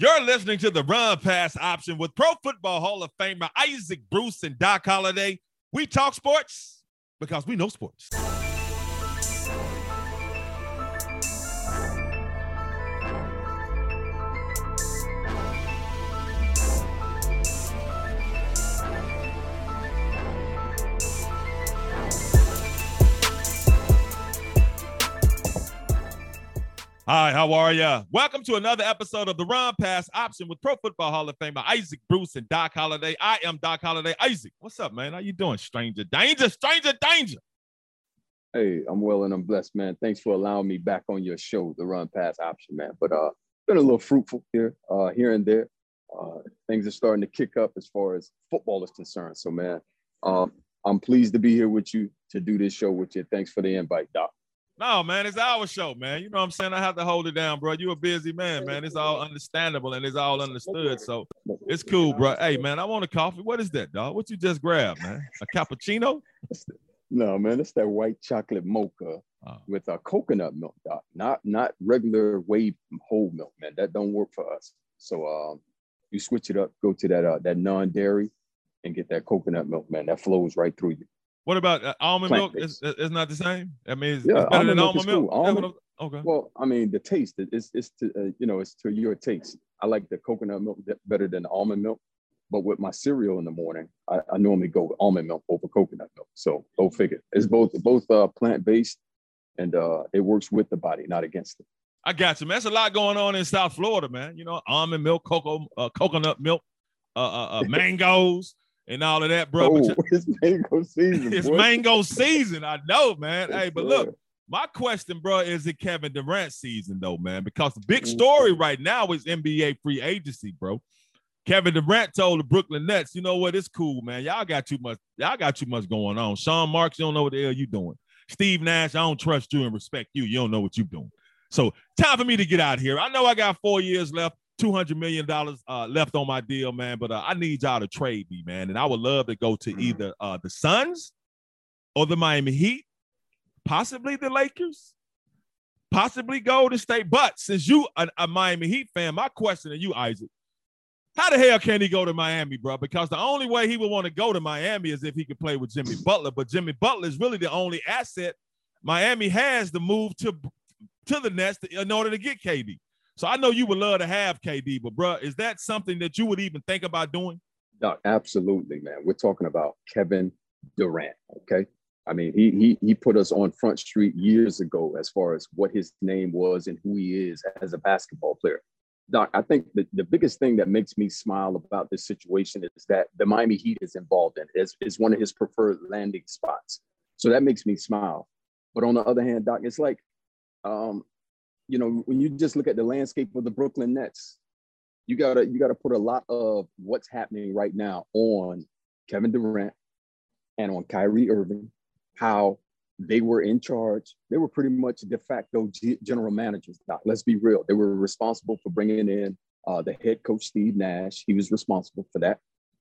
You're listening to the run pass option with Pro Football Hall of Famer Isaac Bruce and Doc Holliday. We talk sports because we know sports. Hi, how are you? Welcome to another episode of the Run Pass Option with Pro Football Hall of Famer Isaac Bruce and Doc Holliday. I am Doc Holliday. Isaac, what's up, man? How you doing, stranger danger, stranger danger? Hey, I'm well and I'm blessed, man. Thanks for allowing me back on your show, the Run Pass Option, man. But uh, been a little fruitful here, uh, here and there. Uh, things are starting to kick up as far as football is concerned. So, man, um, I'm pleased to be here with you to do this show with you. Thanks for the invite, Doc. No, man, it's our show, man. You know what I'm saying? I have to hold it down, bro. You a busy man, man. It's all understandable and it's all understood. So it's cool, bro. Hey, man, I want a coffee. What is that, dog? What you just grabbed, man? A cappuccino? No, man, it's that white chocolate mocha oh. with a coconut milk, dog. Not not regular whey whole milk, man. That don't work for us. So um, you switch it up, go to that uh, that non-dairy and get that coconut milk, man. That flows right through you. What about uh, almond milk? Is it's not the same. I mean, it's, yeah, it's better than almond milk. Cool. Almond, okay. Well, I mean, the taste is it's to uh, you know it's to your taste. I like the coconut milk better than the almond milk. But with my cereal in the morning, I, I normally go with almond milk over coconut milk. So go figure. It's both both uh, plant based, and uh, it works with the body, not against it. I got you, man. There's a lot going on in South Florida, man. You know, almond milk, cocoa, uh, coconut milk, uh, uh, uh mangoes and all of that, bro. Oh, it's mango season. it's boy. mango season. I know, man. hey, but look, my question, bro, is it Kevin Durant season though, man? Because the big story right now is NBA free agency, bro. Kevin Durant told the Brooklyn Nets, you know what? It's cool, man. Y'all got too much. Y'all got too much going on. Sean Marks, you don't know what the hell you doing. Steve Nash, I don't trust you and respect you. You don't know what you're doing. So time for me to get out here. I know I got four years left two hundred million dollars uh, left on my deal, man. But uh, I need y'all to trade me, man. And I would love to go to mm-hmm. either uh, the Suns or the Miami Heat, possibly the Lakers, possibly Golden State. But since you a, a Miami Heat fan, my question to you, Isaac, how the hell can he go to Miami, bro? Because the only way he would want to go to Miami is if he could play with Jimmy Butler. But Jimmy Butler is really the only asset Miami has to move to to the Nets in order to get KD. So I know you would love to have KD, but bro, is that something that you would even think about doing? No, absolutely, man. We're talking about Kevin Durant. Okay. I mean, he he he put us on front street years ago as far as what his name was and who he is as a basketball player. Doc, I think the, the biggest thing that makes me smile about this situation is that the Miami Heat is involved in it. It's, it's one of his preferred landing spots. So that makes me smile. But on the other hand, Doc, it's like um, you know, when you just look at the landscape of the Brooklyn Nets, you gotta you gotta put a lot of what's happening right now on Kevin Durant and on Kyrie Irving, how they were in charge. They were pretty much de facto general managers. Now, let's be real. They were responsible for bringing in uh, the head coach, Steve Nash. He was responsible for that.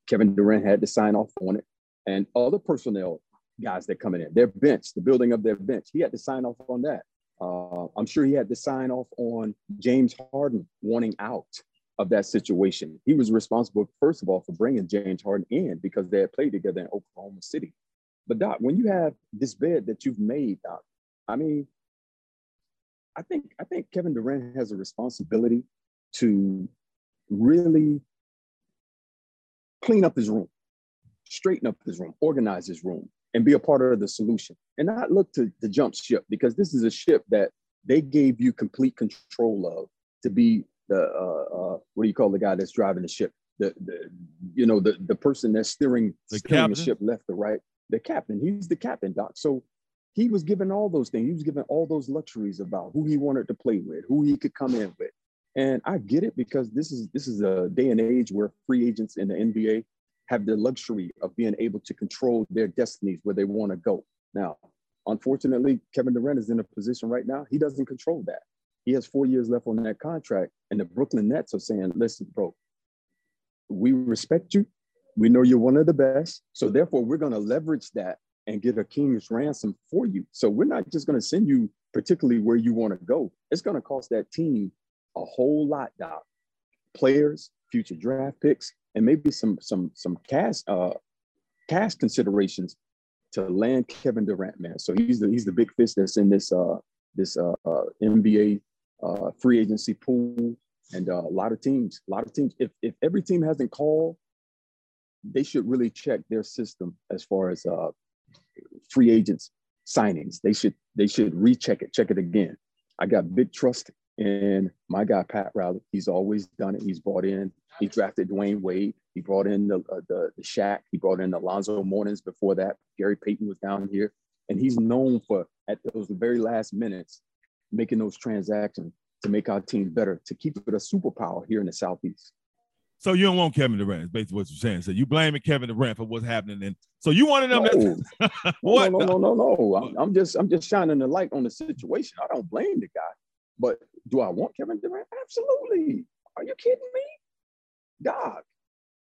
Kevin Durant had to sign off on it. And other personnel guys that coming in, their bench, the building of their bench, he had to sign off on that. Uh, I'm sure he had to sign off on James Harden wanting out of that situation. He was responsible, first of all, for bringing James Harden in because they had played together in Oklahoma City. But Doc, when you have this bed that you've made, Doc, I mean, I think I think Kevin Durant has a responsibility to really clean up his room, straighten up his room, organize his room, and be a part of the solution and not look to, to jump ship because this is a ship that they gave you complete control of to be the uh, uh, what do you call the guy that's driving the ship? The, the you know the the person that's steering, the, steering the ship left to right. The captain. He's the captain doc. So he was given all those things. He was given all those luxuries about who he wanted to play with who he could come in with. And i get it because this is this is a day and age where free agents in the nba have the luxury of being able to control their destinies where they want to go. Now, unfortunately, Kevin Durant is in a position right now, he doesn't control that. He has four years left on that contract, and the Brooklyn Nets are saying, listen, bro, we respect you. We know you're one of the best. So therefore, we're going to leverage that and get a king's ransom for you. So we're not just going to send you particularly where you want to go. It's going to cost that team a whole lot, Doc, players, future draft picks, and maybe some some some cash uh, cash considerations to land Kevin Durant, man. So he's the he's the big fish that's in this uh, this uh, uh, NBA uh, free agency pool, and uh, a lot of teams, a lot of teams. If if every team hasn't called, they should really check their system as far as uh, free agents signings. They should they should recheck it, check it again. I got big trust in my guy Pat Riley. He's always done it. He's brought in. He drafted Dwyane Wade. He brought in the uh, the, the Shaq. He brought in Alonzo Mournings before that. Gary Payton was down here, and he's known for at those very last minutes making those transactions to make our team better, to keep it a superpower here in the Southeast. So you don't want Kevin Durant, is basically what you're saying. So you blaming Kevin Durant for what's happening, and so you wanted them. No. what? No, no, no, no, no. I'm, I'm, just, I'm just shining the light on the situation. I don't blame the guy, but do I want Kevin Durant? Absolutely. Are you kidding me? God,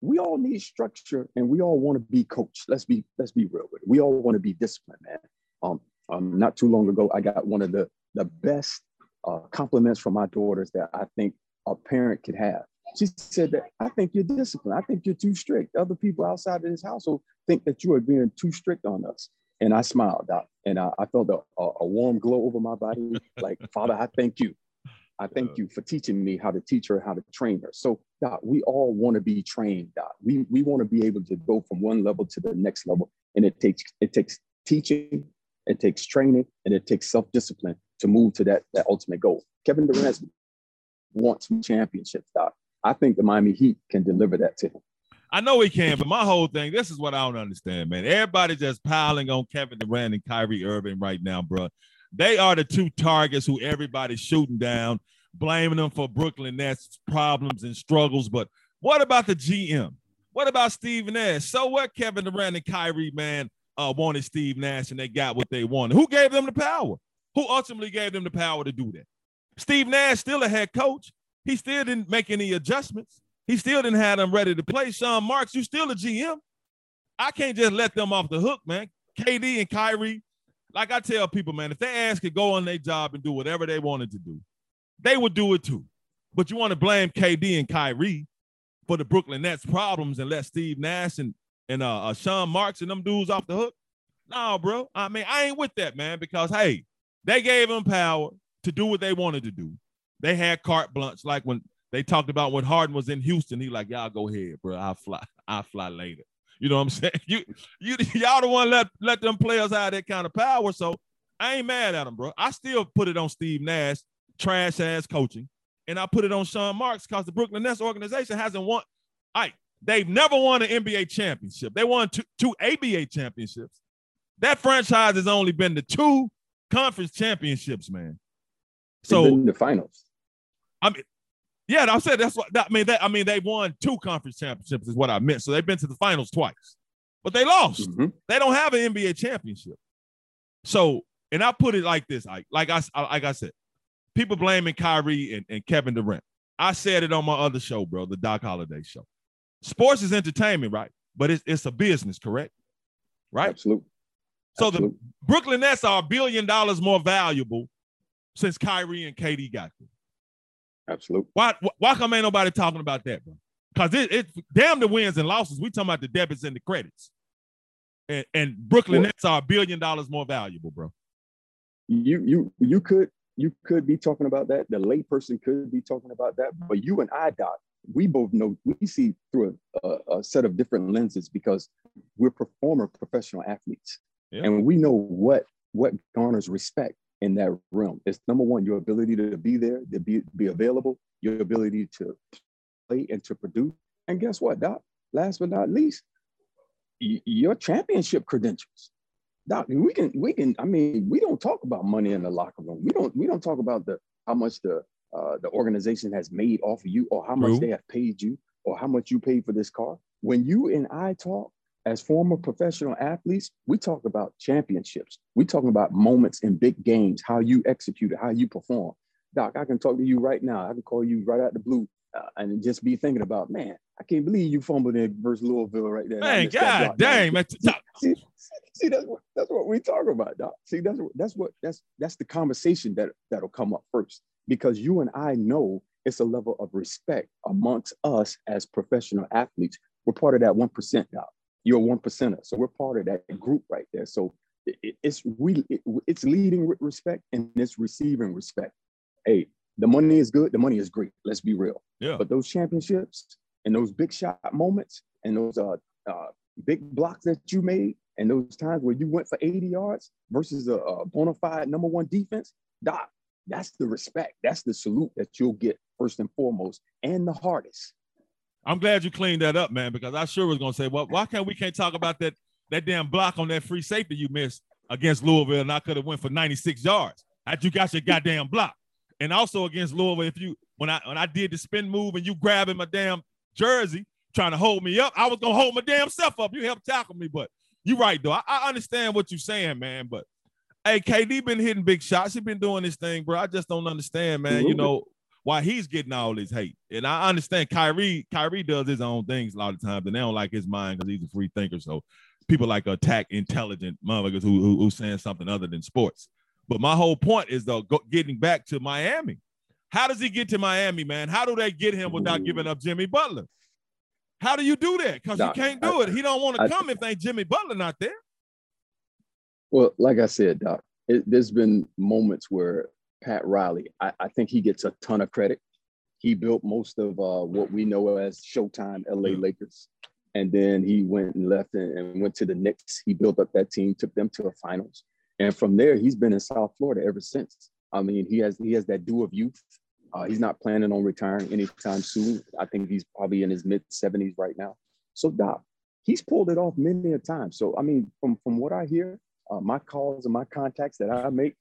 we all need structure, and we all want to be coached. Let's be, let's be real with it. We all want to be disciplined, man. Um, um, not too long ago, I got one of the the best uh, compliments from my daughters that I think a parent could have she said that I think you're disciplined. I think you're too strict. Other people outside of this household think that you are being too strict on us. And I smiled, Doc, and I, I felt a, a, warm glow over my body. Like, Father, I thank you. I thank you for teaching me how to teach her, how to train her. So, Doc, we all want to be trained, Doc. We, we want to be able to go from one level to the next level. And it takes it takes teaching, it takes training, and it takes self-discipline to move to that, that ultimate goal. Kevin Durant wants championships, Doc. I think the Miami Heat can deliver that to him. I know he can, but my whole thing, this is what I don't understand, man. Everybody just piling on Kevin Durant and Kyrie Irving right now, bro. They are the two targets who everybody's shooting down, blaming them for Brooklyn Nets problems and struggles. But what about the GM? What about Steve Nash? So what Kevin Durant and Kyrie, man, uh, wanted Steve Nash and they got what they wanted. Who gave them the power? Who ultimately gave them the power to do that? Steve Nash, still a head coach. He still didn't make any adjustments. He still didn't have them ready to play. Sean Marks, you still a GM. I can't just let them off the hook, man. KD and Kyrie, like I tell people, man, if they ask to go on their job and do whatever they wanted to do, they would do it too. But you want to blame KD and Kyrie for the Brooklyn Nets problems and let Steve Nash and, and uh, uh, Sean Marks and them dudes off the hook? No, bro. I mean, I ain't with that, man, because hey, they gave them power to do what they wanted to do. They had carte blanche, like when they talked about when Harden was in Houston. He like, y'all go ahead, bro. I'll fly. I'll fly later. You know what I'm saying? You, you, y'all the one let let them players have that kind of power. So I ain't mad at them, bro. I still put it on Steve Nash, trash ass coaching, and I put it on Sean Marks because the Brooklyn Nets organization hasn't won. I they've never won an NBA championship. They won two, two ABA championships. That franchise has only been to two conference championships, man. So the finals. I mean, yeah, I said that's what that, I mean. That I mean, they won two conference championships, is what I meant. So they've been to the finals twice, but they lost. Mm-hmm. They don't have an NBA championship. So, and I put it like this: like, like I like I said, people blaming Kyrie and, and Kevin Durant. I said it on my other show, bro, the Doc Holliday show. Sports is entertainment, right? But it's it's a business, correct? Right. Absolutely. So Absolutely. the Brooklyn Nets are a billion dollars more valuable since Kyrie and KD got there. Absolutely. Why why come ain't nobody talking about that, bro? Because it, it damn the wins and losses. We talking about the debits and the credits. And, and Brooklyn well, Nets are a billion dollars more valuable, bro. You you you could you could be talking about that. The layperson could be talking about that. But you and I, Doc, we both know we see through a, a, a set of different lenses because we're performer professional athletes, yeah. and we know what what garners respect in that realm. It's number one, your ability to be there, to be, be available, your ability to play and to produce. And guess what, Doc? Last but not least, y- your championship credentials. Doc, we can, we can, I mean, we don't talk about money in the locker room. We don't, we don't talk about the how much the uh, the organization has made off of you or how much they have paid you or how much you paid for this car. When you and I talk, as former professional athletes, we talk about championships. We talking about moments in big games, how you execute it, how you perform. Doc, I can talk to you right now. I can call you right out the blue uh, and just be thinking about, man, I can't believe you fumbled in versus Louisville right there. Man, God dang, man. See, see, that's what that's what we talk about, Doc. See, that's what that's what that's that's the conversation that that'll come up first because you and I know it's a level of respect amongst us as professional athletes. We're part of that 1% now. You're a one percenter. So we're part of that group right there. So it, it's really, it, it's leading with respect and it's receiving respect. Hey, the money is good. The money is great. Let's be real. Yeah. But those championships and those big shot moments and those uh, uh, big blocks that you made and those times where you went for 80 yards versus a, a bona fide number one defense, doc, that's the respect. That's the salute that you'll get first and foremost and the hardest. I'm glad you cleaned that up, man, because I sure was gonna say, well, why can't we can't talk about that that damn block on that free safety you missed against Louisville, and I could have went for 96 yards. How'd you got your goddamn block, and also against Louisville, if you when I when I did the spin move and you grabbing my damn jersey trying to hold me up, I was gonna hold my damn self up. You helped tackle me, but you're right though. I, I understand what you're saying, man. But hey, KD been hitting big shots. He been doing this thing, bro. I just don't understand, man. You know why he's getting all this hate. And I understand Kyrie, Kyrie does his own things a lot of times, and they don't like his mind because he's a free thinker. So people like attack intelligent motherfuckers who, who who saying something other than sports. But my whole point is though, go, getting back to Miami. How does he get to Miami, man? How do they get him without giving up Jimmy Butler? How do you do that? Because you can't do I, it. He don't want to come if ain't Jimmy Butler not there. Well, like I said, Doc, it, there's been moments where Pat Riley, I, I, think he gets a ton of credit. He built most of uh, what we know as Showtime LA yeah. Lakers. And then he went and left and, and, went to the Knicks. He built up that team, took them to the finals. And from there, he's been in South Florida ever since. I mean, he has he has that dew of youth. Uh, he's not planning on retiring anytime soon. I think he's probably in his mid 70s right now. So Doc, he's pulled it off many a time. So I mean, from from what I hear, uh, my calls and my contacts that I make,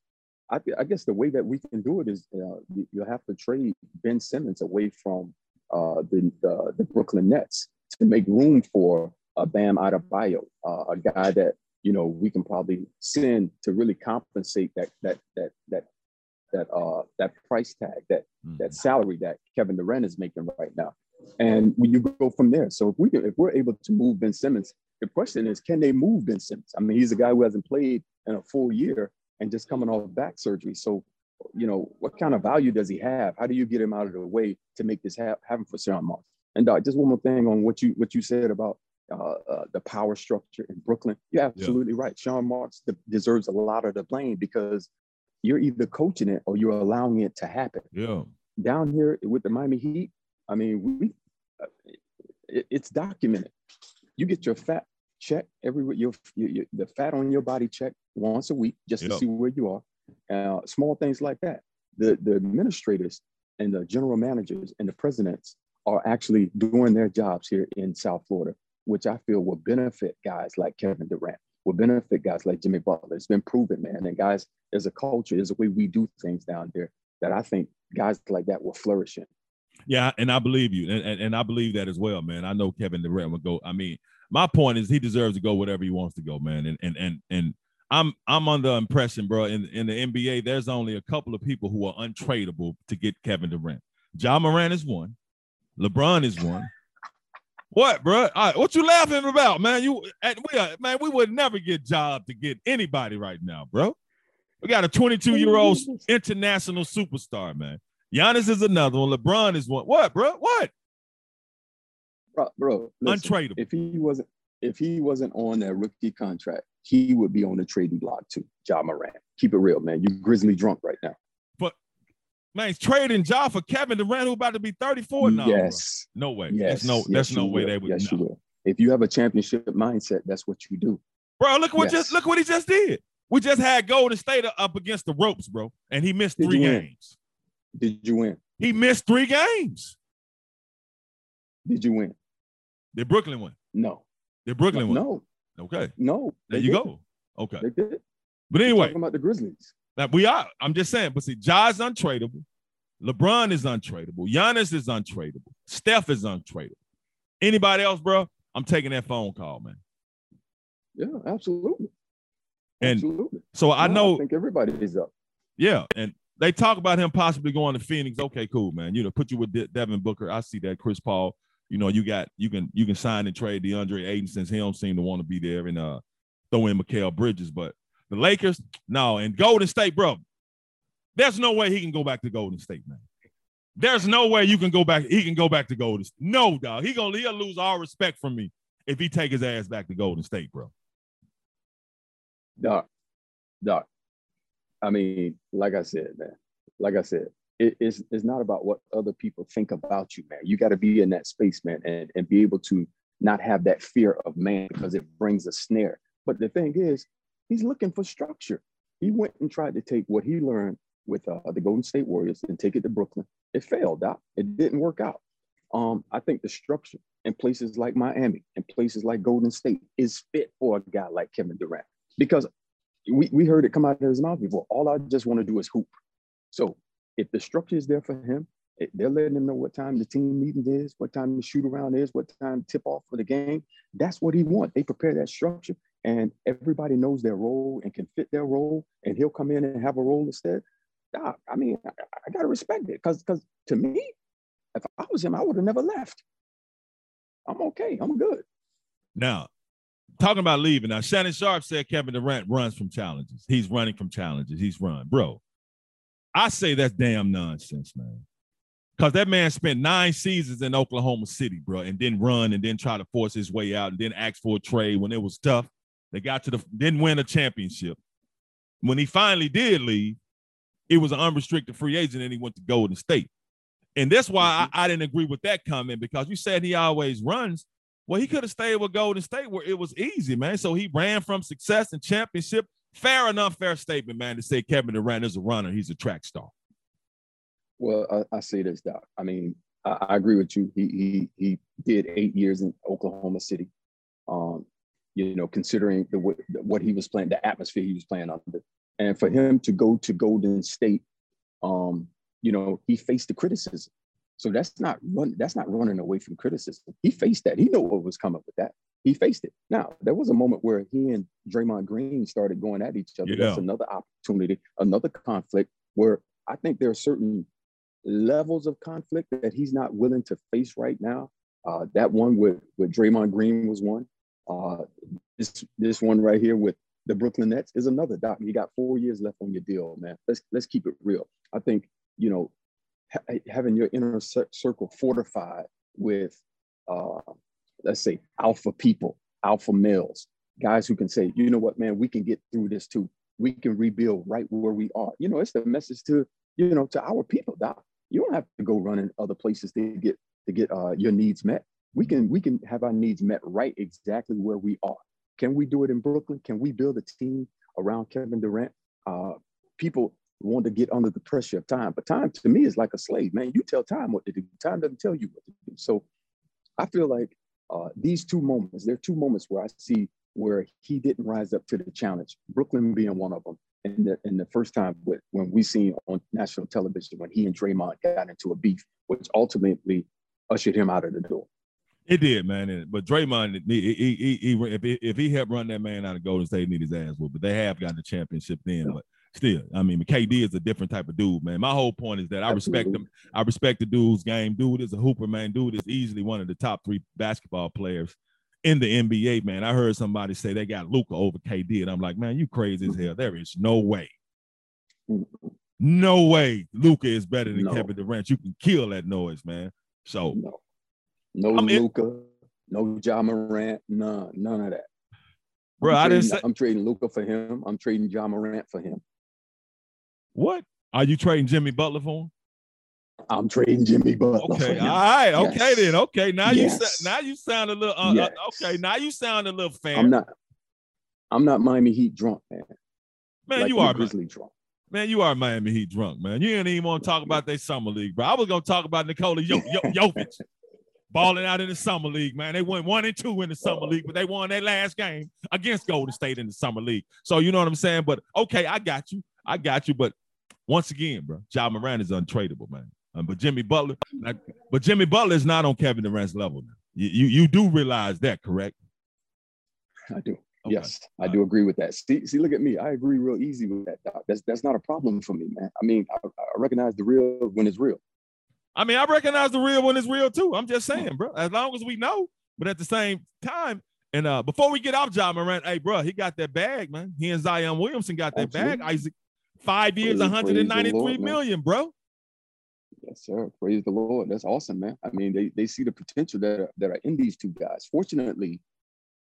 I, I, guess the way that we can do it is uh, you, will have to trade Ben Simmons away from uh, the, the, the Brooklyn Nets to make room for a Bam Adebayo, uh, a guy that you know we can probably send to really compensate that that that that that uh that price tag that mm. that salary that Kevin Durant is making right now. And when you go from there, so if we can, if we're able to move Ben Simmons, the question is, can they move Ben Simmons? I mean, he's a guy who hasn't played in a full year and just coming off back surgery. So, you know, what kind of value does he have? How do you get him out of the way to make this ha- happen for Sean Marks? And uh, just one more thing on what you what you said about uh, uh, the power structure in Brooklyn. You're absolutely yeah. right. Sean Marks deserves a lot of the blame because you're either coaching it or you're allowing it to happen. Yeah. Down here with the Miami Heat, I mean, we uh, it, it's documented. You get your fat check every your, your, your, the fat on your body check once a week just yep. to see where you are. Uh, small things like that. The the administrators and the general managers and the presidents are actually doing their jobs here in South Florida, which I feel will benefit guys like Kevin Durant, will benefit guys like Jimmy Butler. It's been proven, man. And guys, there's a culture, there's a way we do things down there that I think guys like that will flourish in. Yeah, and I believe you, and, and, and I believe that as well, man. I know Kevin Durant will go. I mean, my point is he deserves to go whatever he wants to go, man. And and and and I'm I'm under impression, bro. In in the NBA, there's only a couple of people who are untradeable to get Kevin Durant. Ja Morant is one. LeBron is one. What, bro? what you laughing about, man? You we are, man, we would never get job to get anybody right now, bro. We got a 22 year old international superstar, man. Giannis is another one. LeBron is one. What, bro? What? Bro, bro listen, untradeable. If he wasn't, if he wasn't on that rookie contract, he would be on the trading block too. Ja Morant. Keep it real, man. You grizzly drunk right now. But man, he's trading Ja for Kevin Durant, who about to be 34 now. Yes. Bro. No way. Yes. There's no, yes, there's no way will. they would. Yes, no. you will. If you have a championship mindset, that's what you do. Bro, look what yes. just look what he just did. We just had Golden State up against the ropes, bro, and he missed Did three games. Did you win? He missed three games. Did you win? Did Brooklyn one? No. Did Brooklyn no, win? No. Okay. No. There you didn't. go. Okay. They did. But anyway, talking about the Grizzlies. That we are. I'm just saying. But see, Ja's untradeable. LeBron is untradeable. Giannis is untradeable. Steph is untradeable. Anybody else, bro? I'm taking that phone call, man. Yeah, absolutely. And absolutely. so I know. I think everybody is up. Yeah, and they talk about him possibly going to Phoenix. Okay, cool, man. You know, put you with De- Devin Booker. I see that. Chris Paul. You know, you got you can you can sign and trade DeAndre Ayton since he don't seem to want to be there and uh throw in Mikal Bridges. But the Lakers, no, and Golden State, bro. There's no way he can go back to Golden State, man. There's no way you can go back. He can go back to Golden. State. No, dog. He gonna he'll lose all respect from me if he take his ass back to Golden State, bro. Doc, Doc. I mean, like I said, man. Like I said, it, it's not about what other people think about you, man. You got to be in that space, man, and and be able to not have that fear of man because it brings a snare. But the thing is, he's looking for structure. He went and tried to take what he learned with uh, the Golden State Warriors and take it to Brooklyn. It failed, Doc. It didn't work out. Um, I think the structure in places like Miami and places like Golden State is fit for a guy like Kevin Durant because we, we heard it come out of his mouth before. All I just want to do is hoop. So if the structure is there for him, eh, they're letting him know what time the team meeting is, what time the shoot around is, what time tip off for the game. That's what he wants. They prepare that structure and everybody knows their role and can fit their role and he'll come in and have a role instead. I mean, I, I gotta respect it because because to me, if I was him, I would have never left. I'm okay. I'm good. Now, talking about leaving. Now, Shannon Sharpe said Kevin Durant runs from challenges. He's running from challenges. He's run, bro. I say that's damn nonsense, man. Because that man spent nine seasons in Oklahoma City, bro, and then run and then try to force his way out and then ask for a trade when it was tough. They got to the didn't win a championship. When he finally did leave, it was an unrestricted free agent and he went to Golden State. And that's why I, mm-hmm. I didn't agree with that comment because you said he always runs. Well, he could have stayed with Golden State where it was easy, man. So he ran from success and championship. Fair enough, fair statement, man, to say Kevin Durant is a runner. He's a track star. Well, I, I say this, Doc. I mean, I, I, agree with you. He, he he did eight years in Oklahoma City. Um, you know, considering the, what he was playing, the atmosphere he was playing under, and for him to go to Golden State, um, you know, he faced the criticism. So that's not run, that's not running away from criticism. He faced that. He knew what was coming with that. He faced it. Now there was a moment where he and Draymond Green started going at each other. That's another opportunity, another conflict where I think there are certain levels of conflict that he's not willing to face right now. Uh, that one with with Draymond Green was one. Uh, this this one right here with the Brooklyn Nets is another. Doc, you got four years left on your deal, man. Let's let's keep it real. I think you know ha- having your inner circle fortified with, uh, let's say, alpha people, alpha males, guys who can say, you know what, man, we can get through this too. We can rebuild right where we are. You know, it's the message to you know to our people, Doc. You don't have to go running other places to get to get uh, your needs met. We can we can have our needs met right exactly where we are. Can we do it in Brooklyn? Can we build a team around Kevin Durant? Uh, people want to get under the pressure of time, but time to me is like a slave, man. You tell time what to do. Time doesn't tell you what to do. So I feel like uh, these two moments, there are two moments where I see where he didn't rise up to the challenge. Brooklyn being one of them. And the, and the first time with, when we seen on national television when he and Draymond got into a beef, which ultimately ushered him out of the door. It did, man. But Draymond, he, he, he, if, he, if he helped run that man out of Golden State, need his ass whooped. But they have gotten the championship then. But still, I mean, KD is a different type of dude, man. My whole point is that I respect him. I respect the dude's game. Dude is a hooper, man. Dude is easily one of the top three basketball players in the NBA, man. I heard somebody say they got Luka over KD, and I'm like, man, you crazy as hell. There is no way. No way Luka is better than no. Kevin Durant. You can kill that noise, man. So no. No Luka, no Ja Morant, none, none of that. Bro, I'm I trading, didn't say- I'm trading Luka for him. I'm trading Ja Morant for him. What? Are you trading Jimmy Butler for him? I'm trading Jimmy Butler. Okay, all right, okay yes. then, okay. Now yes. you now you sound a little uh, uh yes. uh, okay. Now you sound a little fair. I'm not. I'm not Miami Heat drunk, man. Man, like you are Grizzly drunk. Man, you are Miami Heat drunk, man. You ain't even want to talk about their summer league, bro. I was gonna talk about Nikola Jović balling out in the summer league, man. They went one and two in the summer league, but they won their last game against Golden State in the summer league. So you know what I'm saying? But okay, I got you. I got you. But once again, bro, Ja Morant is untradeable, man. Um, but Jimmy Butler, like, but Jimmy Butler is not on Kevin Durant's level. Now. You, you you do realize that, correct? I do. Okay. Yes, I do agree with that. See, see, look at me. I agree real easy with that. Doc. That's that's not a problem for me, man. I mean, I, I recognize the real when it's real. I mean, I recognize the real when it's real too. I'm just saying, bro. As long as we know, but at the same time, and uh, before we get off Ja Morant, hey, bro, he got that bag, man. He and Zion Williamson got that Absolutely. bag. Isaac, five years, Praise 193 million, bro. Yes, sir. Praise the Lord. That's awesome, man. I mean, they, they see the potential that are, that are in these two guys. Fortunately,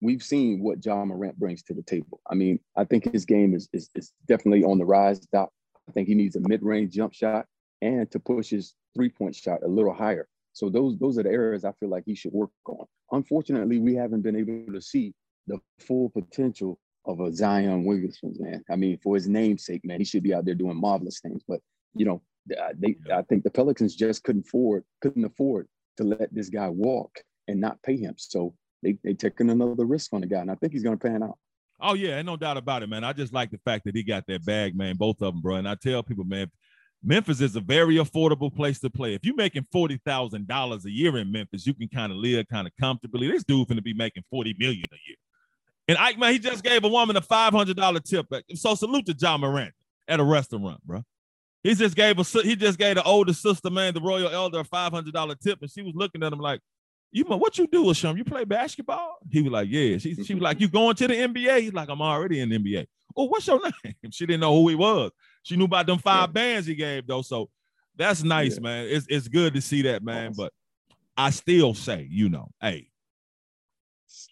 we've seen what Ja Morant brings to the table. I mean, I think his game is, is, is definitely on the rise, Doc. I think he needs a mid-range jump shot and to push his three-point shot a little higher. So those those are the areas I feel like he should work on. Unfortunately, we haven't been able to see the full potential of a Zion Williamson, man. I mean, for his namesake, man, he should be out there doing marvelous things. But you know, uh, they I think the Pelicans just couldn't afford couldn't afford to let this guy walk and not pay him. So they they taking another risk on the guy, and I think he's going to pan out. Oh yeah, no doubt about it, man. I just like the fact that he got that bag, man. Both of them, bro. And I tell people, man, Memphis is a very affordable place to play. If you're making forty thousand dollars a year in Memphis, you can kind of live kind of comfortably. This dude finna be making forty million a year. And Ike, man, he just gave a woman a five hundred dollar tip. So salute to Ja Morant at a restaurant, bro. He just gave a he just gave the older sister, man, the royal elder, a five hundred dollar tip, and she was looking at him like, "You what you do, Shum? You play basketball?" He was like, "Yeah." She she was like, "You going to the NBA?" He's like, "I'm already in the NBA." Oh, what's your name? She didn't know who he was. She knew about them five yeah. bands he gave though, so that's nice, yeah. man. It's it's good to see that, man. Awesome. But I still say, you know, hey,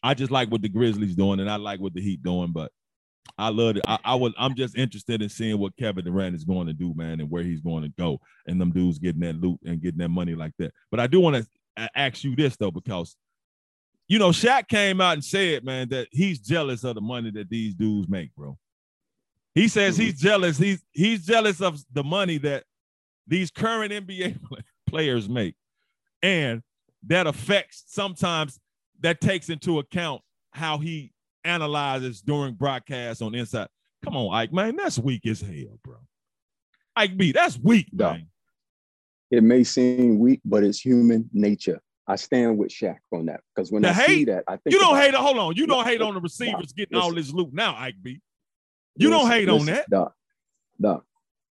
I just like what the Grizzlies doing, and I like what the Heat doing, but I love it. I, I was I'm just interested in seeing what Kevin Durant is going to do, man, and where he's going to go, and them dudes getting that loot and getting that money like that. But I do want to uh, ask you this though, because you know, Shaq came out and said, man, that he's jealous of the money that these dudes make, bro. He says he's jealous. He's he's jealous of the money that these current NBA players make, and that affects sometimes that takes into account how he analyzes during broadcasts on Inside. Come on, Ike, man, that's weak as hell, bro. Ike B, that's weak, no. man. It may seem weak, but it's human nature. I stand with Shaq on that because when the I hate, see that, I think you don't hate. Hold on, you don't hate on the receivers getting all this loot now, Ike B. You don't hate on that, Doc. Doc,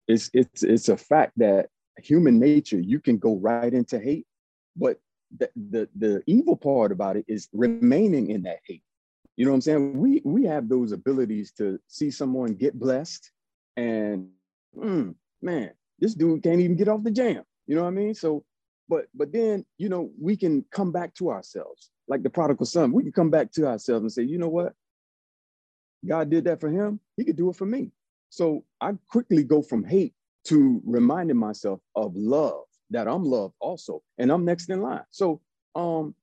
it's it's it's a fact that human nature. You can go right into hate, but the the, the evil part about it is remaining in that hate. You know what I'm saying? We we have those abilities to see someone get blessed, and mm, man, this dude can't even get off the jam. You know what I mean? So, but but then you know we can come back to ourselves, like the prodigal son. We can come back to ourselves and say, you know what? God did that for him. He could do it for me. So I quickly go from hate to reminding myself of love that I'm loved also, and I'm next in line. So um,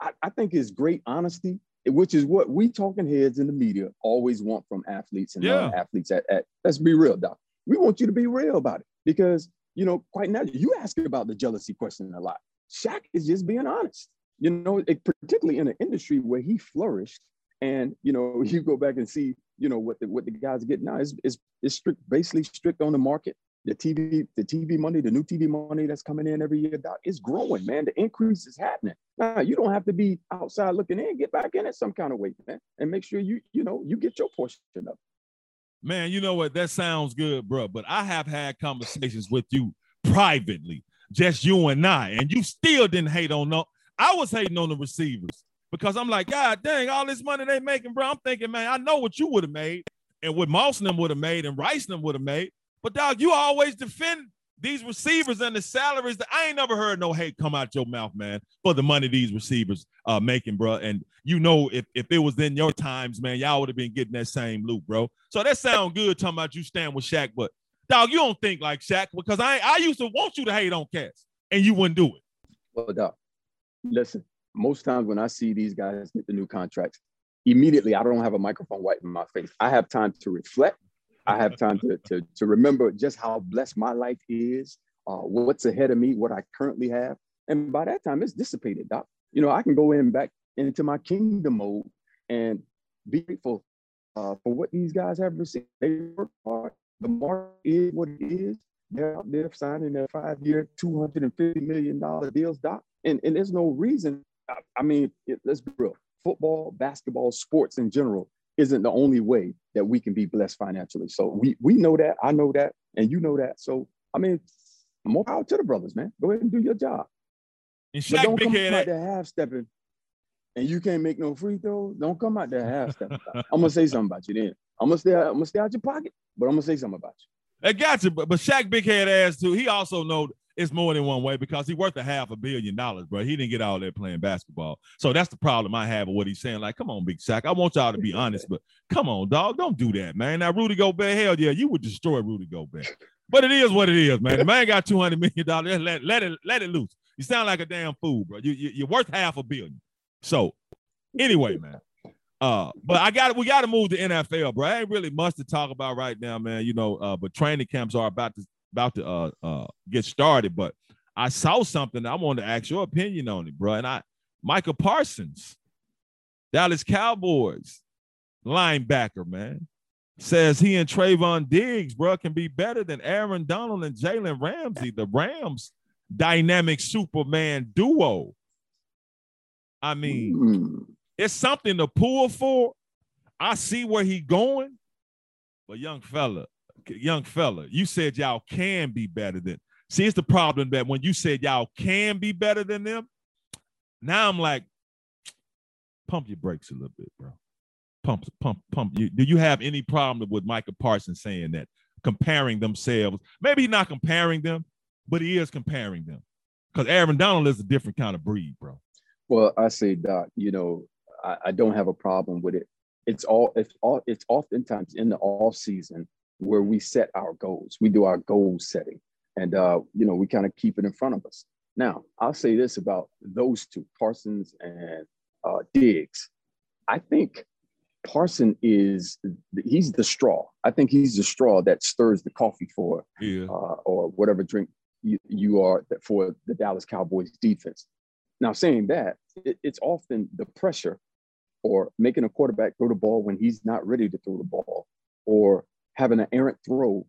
I, I think it's great honesty which is what we talking heads in the media always want from athletes and yeah. athletes at, at let's be real, doc. We want you to be real about it because you know, quite now you ask about the jealousy question a lot. Shaq is just being honest. You know, it, particularly in an industry where he flourished, and you know, you go back and see, you know, what the what the guys get now is is, is strict, basically strict on the market the TV, the TV money, the new TV money that's coming in every year, doc, it's growing, man. The increase is happening. Now you don't have to be outside looking in, get back in it some kind of way, man, and make sure you, you know, you get your portion of it. Man, you know what? That sounds good, bro. But I have had conversations with you privately, just you and I, and you still didn't hate on no. I was hating on the receivers because I'm like, God dang, all this money they making, bro. I'm thinking, man, I know what you would have made and what Moss them would have made and Rice would have made. But dog, you always defend these receivers and the salaries that I ain't never heard no hate come out your mouth, man, for the money these receivers uh making, bro. And you know, if, if it was in your times, man, y'all would have been getting that same loop, bro. So that sound good talking about you stand with Shaq, but dog, you don't think like Shaq because I I used to want you to hate on cats and you wouldn't do it. Well, dog, listen, most times when I see these guys get the new contracts, immediately I don't have a microphone wiping my face. I have time to reflect I have time to, to, to remember just how blessed my life is, uh, what's ahead of me, what I currently have. And by that time, it's dissipated, Doc. You know, I can go in back into my kingdom mode and be grateful uh, for what these guys have received. They work hard. The market is what it is. They're out there signing their five-year, $250 million deals, Doc. And, and there's no reason. I, I mean, it, let's be real. Football, basketball, sports in general isn't the only way that we can be blessed financially. So we we know that, I know that, and you know that. So I mean, more power to the brothers, man. Go ahead and do your job. And Shaq but don't come out eh? there half stepping, and you can't make no free throws. Don't come out there half stepping. I'm gonna say something about you then. I'm gonna stay. I'm gonna stay out your pocket, but I'm gonna say something about you. I got you, but, but Shaq big head ass too. He also know it's more than one way because he's worth a half a billion dollars, bro. He didn't get all that playing basketball. So that's the problem I have with what he's saying. Like, come on, Big Sack. I want y'all to be honest, but come on, dog. Don't do that, man. Now, Rudy Gobert, hell yeah, you would destroy Rudy Gobert. But it is what it is, man. The man got two hundred million dollars. Let, let it let it loose. You sound like a damn fool, bro. You, you you're worth half a billion. So anyway, man. Uh, but I got we got to move to NFL, bro. I ain't really much to talk about right now, man. You know, uh, but training camps are about to about to uh uh get started. But I saw something. I wanted to ask your opinion on it, bro. And I Micah Parsons, Dallas Cowboys linebacker, man, says he and Trevon Diggs, bro, can be better than Aaron Donald and Jalen Ramsey, the Rams dynamic Superman duo. I mean, mm. it's something to pull for. I see where he going, but young fella, young fella, you said y'all can be better than. See, it's the problem that when you said y'all can be better than them, now I'm like, pump your brakes a little bit, bro. Pump, pump, pump. You, do you have any problem with Micah Parsons saying that, comparing themselves? Maybe he's not comparing them, but he is comparing them because Aaron Donald is a different kind of breed, bro. Well, I say, Doc, you know, I, I don't have a problem with it. It's all it's all it's oftentimes in the off season where we set our goals. We do our goal setting, and uh, you know, we kind of keep it in front of us. Now, I'll say this about those two, Parsons and uh, Diggs. I think Parson is he's the straw. I think he's the straw that stirs the coffee for yeah. uh, or whatever drink you, you are for the Dallas Cowboys defense. Now, saying that, it, it's often the pressure or making a quarterback throw the ball when he's not ready to throw the ball or having an errant throw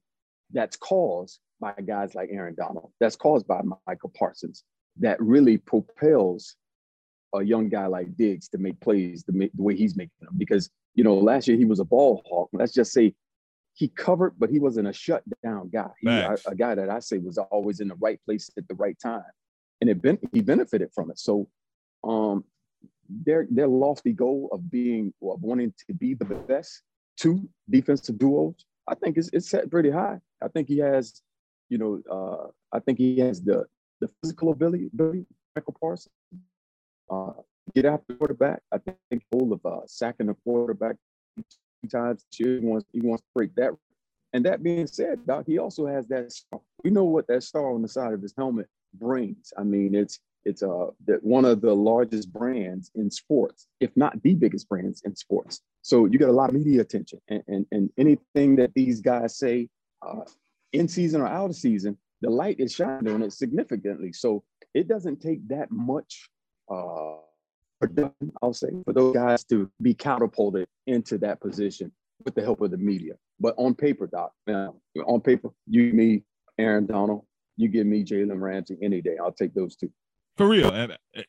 that's caused by guys like Aaron Donald, that's caused by Micah Parsons, that really propels a young guy like Diggs to make plays the, the way he's making them. Because, you know, last year he was a ball hawk. Let's just say he covered, but he wasn't a shutdown guy. He, a, a, guy that I say was always in the right place at the right time, and it been, he benefited from it. So, um, their their lofty goal of being of wanting to be the best two defensive duos, I think it's, is set pretty high. I think he has, you know, uh, I think he has the the physical ability, ability Micah Parsons. Uh, get after the quarterback. I think goal of uh, sacking the quarterback times this. He wants he wants to break that. And that being said, Doc, he also has that star. We know what that star on the side of his helmet brings. I mean, it's it's uh that one of the largest brands in sports, if not the biggest brands in sports. So you get a lot of media attention, and and, and anything that these guys say, uh, in season or out of season, the light is shining on it significantly. So it doesn't take that much uh, production, I'll say, for those guys to be catapulted into that position with the help of the media. But on paper, Doc, now, on paper, you me Aaron Donald, you give me Jalen Ramsey any day. I'll take those two. For real,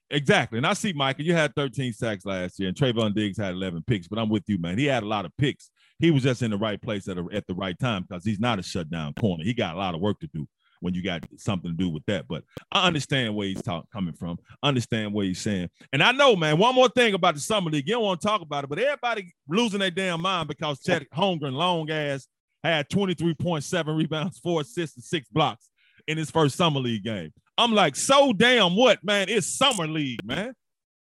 exactly. And I see Micah, you had 13 sacks last year, and Trevon Diggs had 11 picks. But I'm with you, man. He had a lot of picks. He was just in the right place at, a, at the right time because he's not a shutdown corner. He got a lot of work to do when you got something to do with that. But I understand where he's talk, coming from. understand what he's saying. And I know, man, one more thing about the summer league. You don't want to talk about it, but everybody losing their damn mind because Chet Holmgren, long ass, had 23.7 rebounds, four assists, and six blocks in his first summer league game. I'm like, so damn what, man? It's summer league, man.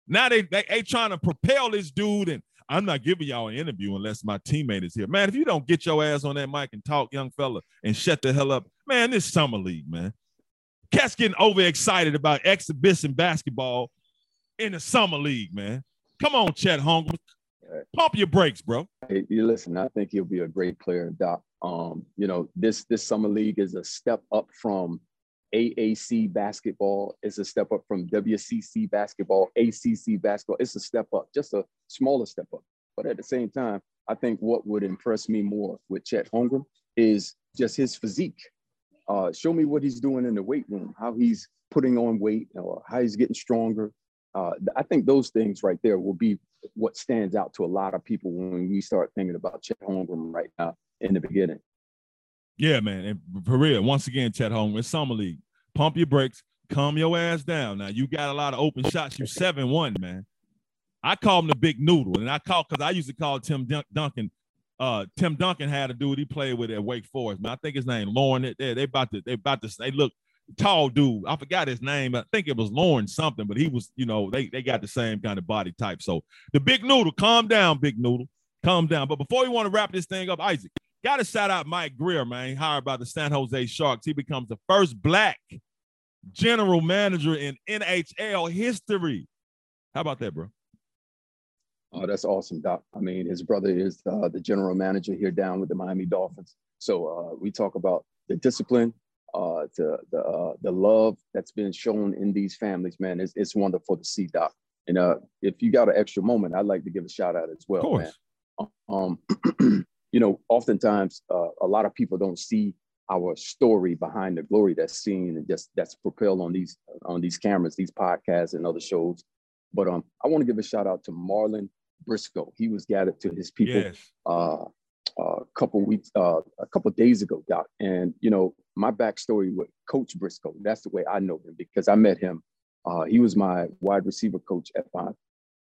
Now they they, they trying to propel this dude and I'm not giving y'all an interview unless my teammate is here. Man, if you don't get your ass on that mic and talk, young fella, and shut the hell up, man, this summer league, man. Cats getting overexcited about exhibition basketball in the summer league, man. Come on, Chet Holmgren. Pump your brakes, bro. Hey, you listen, I think he'll be a great player, Doc. Um, you know, this this summer league is a step up from AAC basketball. It's a step up from WCC basketball, ACC basketball. It's a step up, just a smaller step up. But at the same time, I think what would impress me more with Chet Holmgren is just his physique. Uh, show me what he's doing in the weight room, how he's putting on weight, or how he's getting stronger. Uh, I think those things right there will be what stands out to a lot of people when we start thinking about Chet Holmgren right now in the beginning. Yeah, man. And for real, once again, Chet Holmgren, Summer League. Pump your brakes, calm your ass down. Now you got a lot of open shots. You seven one, man. I call him the big noodle, and I call because I used to call Tim Dun- Duncan. Uh, Tim Duncan had a dude he played with at Wake Forest, man. I think his name Loren. They they about to they about to they look tall dude. I forgot his name. I think it was Loren something, but he was, you know, they, they got the same kind of body type. So the big noodle, calm down, big noodle. Calm down. But before we want to wrap this thing up, Isaac, got to shout out Mike Grier, man, hired by the San Jose Sharks. He becomes the first black general manager in NHL history. How about that, bro? Oh, that's awesome, Doc. I mean, his brother is uh, the general manager here down with the Miami Dolphins. So uh, we talk about the discipline, uh, the the uh, the love that's been shown in these families. Man, it's, it's wonderful to see, Doc. And uh, if you got an extra moment, I'd like to give a shout out as well, man. Um, you know, oftentimes uh, a lot of people don't see our story behind the glory that's seen and just that's propelled on these on these cameras, these podcasts, and other shows. But um, I want to give a shout out to Marlon Briscoe. He was gathered to his people yes. uh, a couple weeks, uh, a couple days ago, Doc. And you know, my backstory with Coach Briscoe. That's the way I know him because I met him. Uh, he was my wide receiver coach at my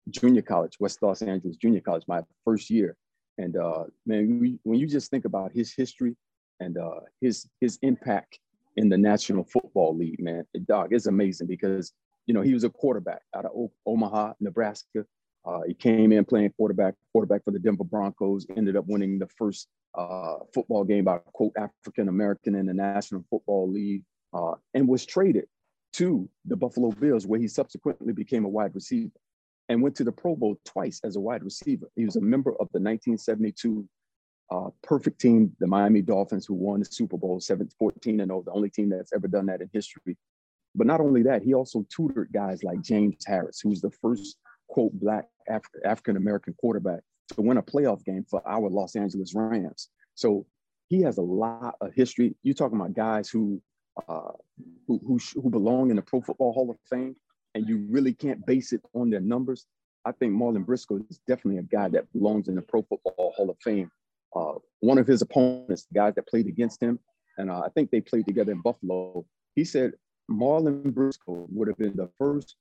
junior college, West Los Angeles Junior College, my first year. And uh, man, we, when you just think about his history and uh, his his impact in the National Football League, man, dog, it's amazing because you know he was a quarterback out of o- Omaha, Nebraska. Uh, he came in playing quarterback, quarterback for the Denver Broncos. Ended up winning the first uh, football game by quote African American in the National Football League, uh, and was traded to the Buffalo Bills, where he subsequently became a wide receiver and went to the Pro Bowl twice as a wide receiver. He was a member of the 1972 uh, perfect team, the Miami Dolphins, who won the Super Bowl 7, 14 and 0, the only team that's ever done that in history. But not only that, he also tutored guys like James Harris, who was the first quote black Af- African American quarterback to win a playoff game for our Los Angeles Rams. So he has a lot of history. You're talking about guys who uh, who, who, who belong in the Pro Football Hall of Fame, and you really can't base it on their numbers. I think Marlon Briscoe is definitely a guy that belongs in the Pro Football Hall of Fame. Uh, one of his opponents, the guys that played against him, and uh, I think they played together in Buffalo. He said Marlon Briscoe would have been the first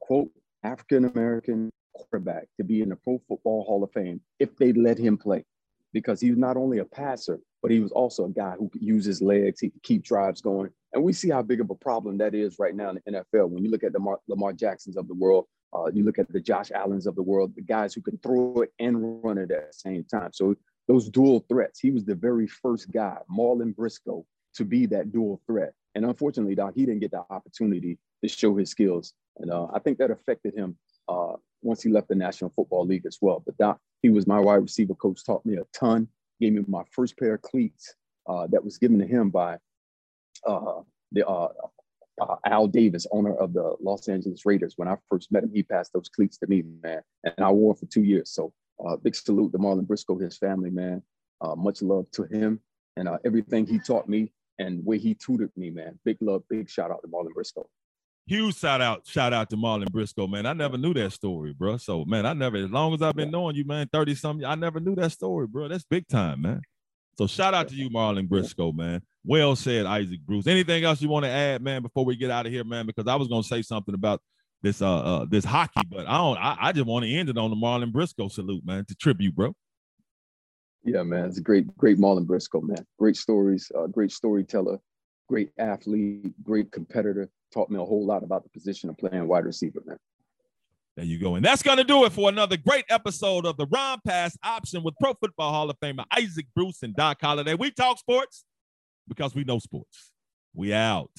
quote African American quarterback to be in the Pro Football Hall of Fame if they let him play, because he was not only a passer, but he was also a guy who could use his legs, he could keep drives going. And we see how big of a problem that is right now in the NFL. When you look at the Mar- Lamar Jacksons of the world, uh, you look at the Josh Allens of the world, the guys who can throw it and run it at the same time. So those dual threats, he was the very first guy, Marlon Briscoe, to be that dual threat. And unfortunately, Doc, he didn't get the opportunity to show his skills. And uh, I think that affected him uh, once he left the National Football League as well. But Doc, he was my wide receiver coach, taught me a ton, gave me my first pair of cleats uh, that was given to him by uh, the uh, uh, Al Davis, owner of the Los Angeles Raiders. When I first met him, he passed those cleats to me, man, and I wore for two years. So big salute to Marlon Briscoe, his family, man. much love to him and everything he taught me and where he tutored me, man. Big love, big shout out to Marlon Briscoe huge shout out, shout out to Marlon Briscoe, man. I never knew that story, bro. So, man, I never, as long as I've been knowing you, man, 30 something, I never knew that story, bro. That's big time, man. So, shout out to you, Marlon Briscoe, man. Well said, Isaac Bruce. Anything else you want to add, man, before we get out of here, man? Because I was gonna say something about this uh, uh this hockey, but I don't I, I just want to end it on the Marlon Briscoe salute, man, to tribute, bro. Yeah, man. It's a great, great Marlon Briscoe, man. Great stories, uh, great storyteller, great athlete, great competitor taught me a whole lot about the position of playing wide receiver, man. There you go. And that's going to do it for another great episode of the Run Pass Option with Pro Football Hall of Famer Isaac Bruce and Doc Holliday. We talk sports because we know sports. We out.